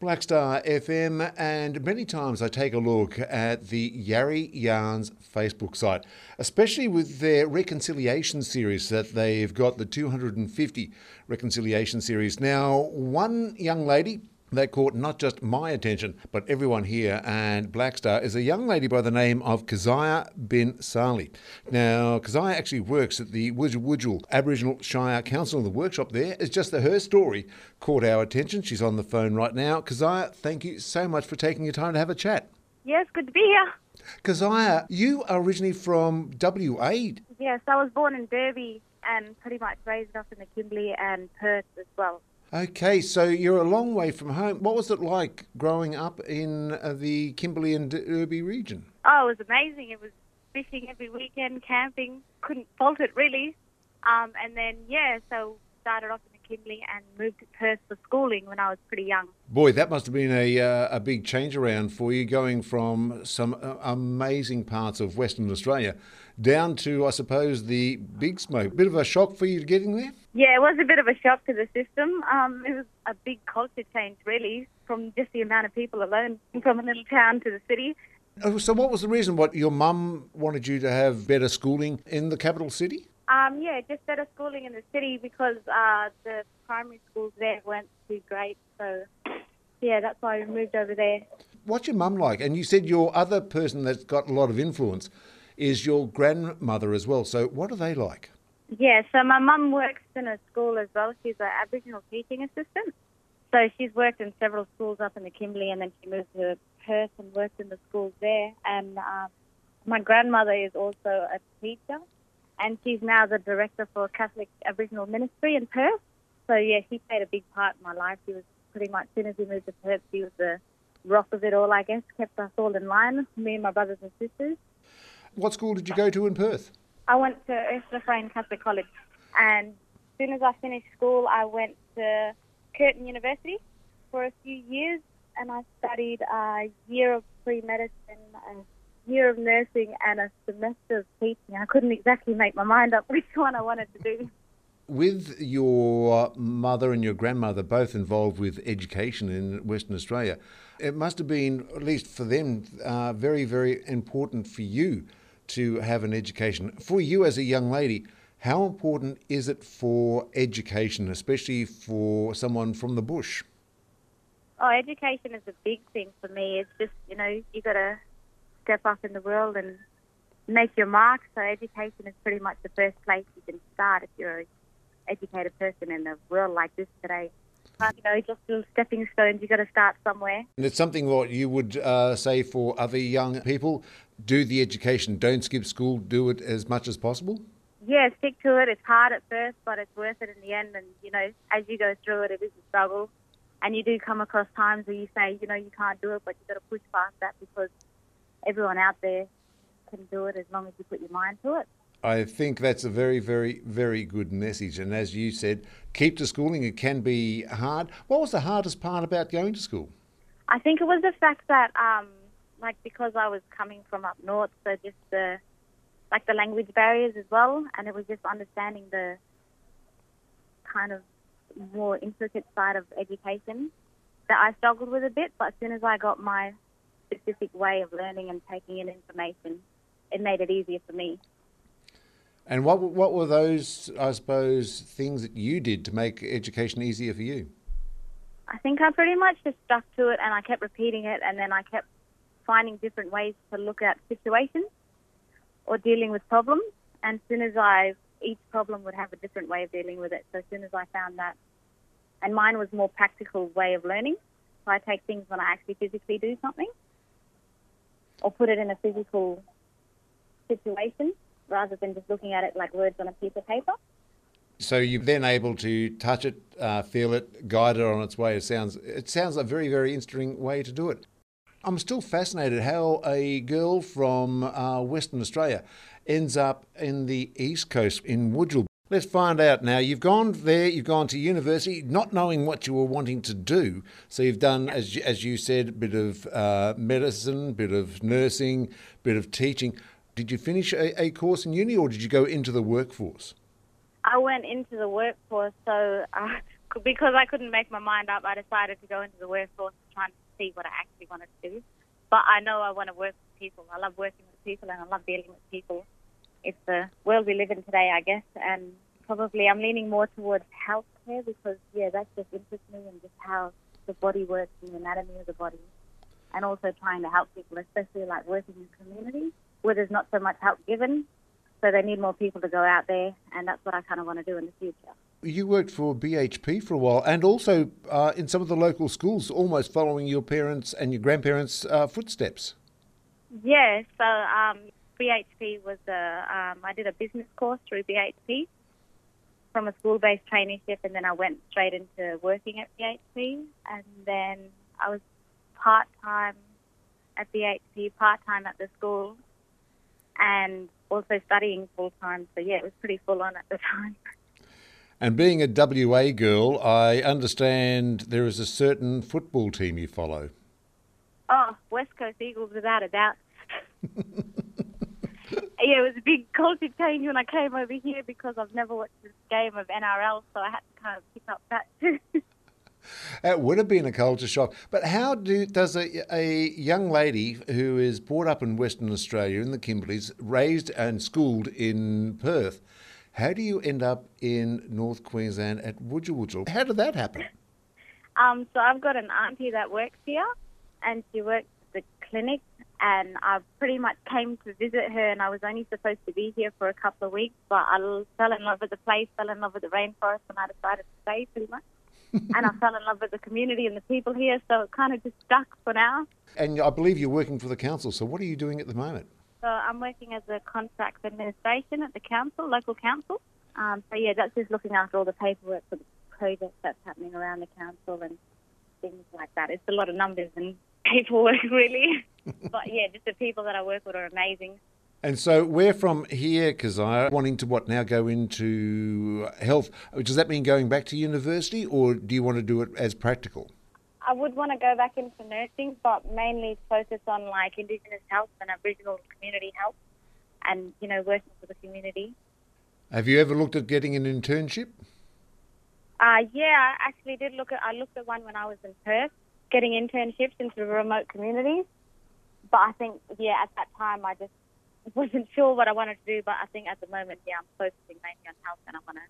Black Star FM, and many times I take a look at the Yarri Yarns Facebook site, especially with their reconciliation series that they've got the 250 reconciliation series. Now, one young lady that caught not just my attention, but everyone here and Blackstar is a young lady by the name of Keziah bin Sali. Now, Keziah actually works at the Wujal Aboriginal Shire Council. The workshop there is just that her story caught our attention. She's on the phone right now. Keziah, thank you so much for taking your time to have a chat. Yes, good to be here. Keziah, you are originally from WA. Yes, I was born in Derby and pretty much raised up in the Kimberley and Perth as well. Okay, so you're a long way from home. What was it like growing up in uh, the Kimberley and Derby region? Oh, it was amazing. It was fishing every weekend, camping. Couldn't fault it really. Um, and then yeah, so started off in the Kimberley and moved to Perth for schooling when I was pretty young. Boy, that must have been a uh, a big change around for you, going from some uh, amazing parts of Western Australia down to, I suppose, the big smoke. Bit of a shock for you getting there. Yeah, it was a bit of a shock to the system. Um, it was a big culture change, really, from just the amount of people alone, from a little town to the city. Oh, So, what was the reason? What your mum wanted you to have better schooling in the capital city? Um, yeah, just better schooling in the city because uh, the primary schools there weren't too great. So, yeah, that's why we moved over there. What's your mum like? And you said your other person that's got a lot of influence is your grandmother as well. So, what are they like? Yeah, so my mum works in a school as well. She's an Aboriginal teaching assistant. So she's worked in several schools up in the Kimberley and then she moved to Perth and worked in the schools there. And um, my grandmother is also a teacher and she's now the director for Catholic Aboriginal Ministry in Perth. So yeah, she played a big part in my life. She was pretty much, as soon as we moved to Perth, she was the rock of it all, I guess, kept us all in line, me and my brothers and sisters. What school did you go to in Perth? I went to Ursula Frayne Catholic College, and as soon as I finished school, I went to Curtin University for a few years, and I studied a year of pre-medicine, a year of nursing, and a semester of teaching. I couldn't exactly make my mind up which one I wanted to do. With your mother and your grandmother both involved with education in Western Australia, it must have been, at least for them, uh, very, very important for you to have an education. For you as a young lady, how important is it for education, especially for someone from the bush? Oh, education is a big thing for me. It's just, you know, you got to step up in the world and make your mark. So education is pretty much the first place you can start if you're an educated person in a world like this today. You know, just little stepping stones. You've got to start somewhere. And it's something what you would uh, say for other young people do the education, don't skip school, do it as much as possible? Yeah, stick to it. It's hard at first, but it's worth it in the end. And you know, as you go through it, it is a struggle. And you do come across times where you say, you know, you can't do it, but you've got to push past that because everyone out there can do it as long as you put your mind to it. I think that's a very, very, very good message. And as you said, keep to schooling. It can be hard. What was the hardest part about going to school? I think it was the fact that, um, like, because I was coming from up north, so just the, like, the language barriers as well, and it was just understanding the kind of more intricate side of education that I struggled with a bit. But as soon as I got my specific way of learning and taking in information, it made it easier for me. And what what were those, I suppose, things that you did to make education easier for you? I think I pretty much just stuck to it and I kept repeating it and then I kept finding different ways to look at situations or dealing with problems. And as soon as I, each problem would have a different way of dealing with it. So as soon as I found that, and mine was more practical way of learning. So I take things when I actually physically do something or put it in a physical situation rather than just looking at it like words on a piece of paper. So you're then able to touch it, uh, feel it, guide it on its way. It sounds it sounds a very very interesting way to do it. I'm still fascinated how a girl from uh, Western Australia ends up in the East Coast in Wujal. Let's find out now. You've gone there, you've gone to university, not knowing what you were wanting to do. So you've done, as you, as you said, a bit of uh, medicine, bit of nursing, bit of teaching. Did you finish a, a course in uni, or did you go into the workforce? I went into the workforce, so uh, because I couldn't make my mind up, I decided to go into the workforce to try and see what I actually wanted to do. But I know I want to work with people. I love working with people and I love dealing with people. It's the world we live in today, I guess, and probably I'm leaning more towards healthcare because, yeah, that just interests me and just how the body works and the anatomy of the body. And also trying to help people, especially like working in communities where there's not so much help given. So they need more people to go out there, and that's what I kind of want to do in the future. You worked for BHP for a while and also uh, in some of the local schools, almost following your parents' and your grandparents' uh, footsteps. Yeah, so um, BHP was a, um, I did a business course through BHP from a school-based traineeship, and then I went straight into working at BHP, and then I was part-time at BHP, part-time at the school, and also studying full-time. So yeah, it was pretty full on at the time. And being a WA girl, I understand there is a certain football team you follow. Oh, West Coast Eagles, without a doubt. yeah, it was a big culture change when I came over here because I've never watched this game of NRL, so I had to kind of pick up that too. It would have been a culture shock. But how do, does a, a young lady who is brought up in Western Australia in the Kimberleys, raised and schooled in Perth, how do you end up in North Queensland at Wujal How did that happen? Um, so I've got an auntie that works here, and she works at the clinic, and I pretty much came to visit her, and I was only supposed to be here for a couple of weeks, but I fell in love with the place, fell in love with the rainforest, and I decided to stay pretty much. And I fell in love with the community and the people here, so it kind of just stuck for now. And I believe you're working for the council, so what are you doing at the moment? So I'm working as a contract administration at the council, local council. Um, so yeah, that's just looking after all the paperwork for the projects that's happening around the council and things like that. It's a lot of numbers and paperwork, really. but yeah, just the people that I work with are amazing. And so we're from here, Keziah, wanting to what now go into health. Does that mean going back to university, or do you want to do it as practical? I would want to go back into nursing, but mainly focus on like Indigenous health and Aboriginal community health, and you know working for the community. Have you ever looked at getting an internship? Uh, yeah, I actually did look at. I looked at one when I was in Perth, getting internships into remote communities. But I think, yeah, at that time I just wasn't sure what I wanted to do. But I think at the moment, yeah, I'm focusing mainly on health, and I want to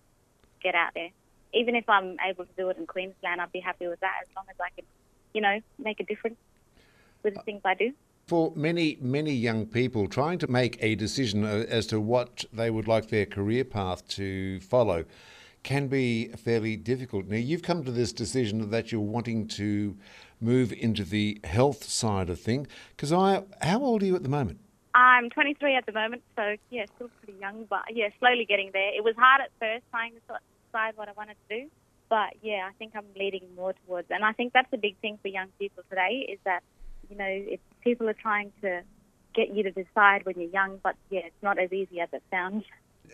get out there even if I'm able to do it in Queensland, I'd be happy with that as long as I can, you know, make a difference with the things I do. For many, many young people, trying to make a decision uh, as to what they would like their career path to follow can be fairly difficult. Now, you've come to this decision that you're wanting to move into the health side of things. Because I, how old are you at the moment? I'm 23 at the moment, so yeah, still pretty young, but yeah, slowly getting there. It was hard at first trying to decide what I wanted to do. But yeah, I think I'm leading more towards, and I think that's a big thing for young people today is that you know if people are trying to get you to decide when you're young, but yeah, it's not as easy as it sounds.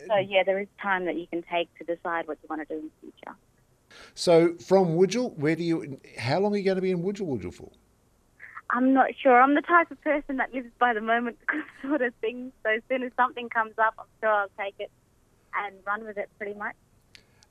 So yeah, there is time that you can take to decide what you want to do in the future. So from Wujal, where do you? How long are you going to be in Wujal Wujal for? I'm not sure. I'm the type of person that lives by the moment sort of thing. So as soon as something comes up, I'm sure I'll take it and run with it pretty much.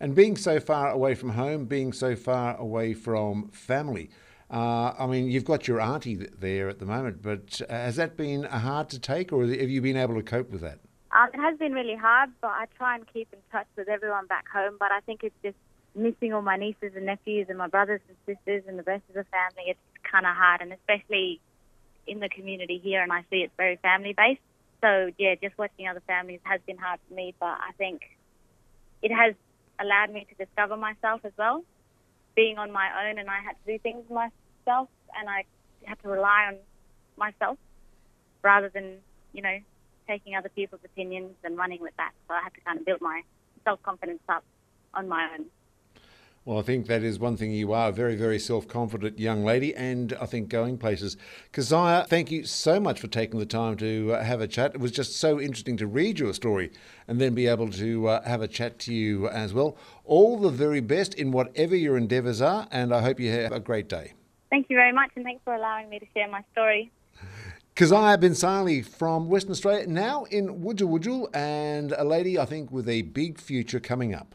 And being so far away from home, being so far away from family, uh, I mean, you've got your auntie there at the moment, but has that been hard to take, or have you been able to cope with that? Um, it has been really hard, but I try and keep in touch with everyone back home. But I think it's just missing all my nieces and nephews and my brothers and sisters and the rest of the family. It's kind of hard, and especially in the community here, and I see it's very family based. So yeah, just watching other families has been hard for me, but I think it has allowed me to discover myself as well. Being on my own, and I had to do things myself, and I had to rely on myself rather than, you know, taking other people's opinions and running with that. So I had to kind of build my self confidence up on my own. Well, I think that is one thing you are a very, very self confident young lady, and I think going places. Keziah, thank you so much for taking the time to uh, have a chat. It was just so interesting to read your story and then be able to uh, have a chat to you as well. All the very best in whatever your endeavours are, and I hope you have a great day. Thank you very much, and thanks for allowing me to share my story. Keziah Bin Sali from Western Australia, now in Wujal Wujal, and a lady I think with a big future coming up.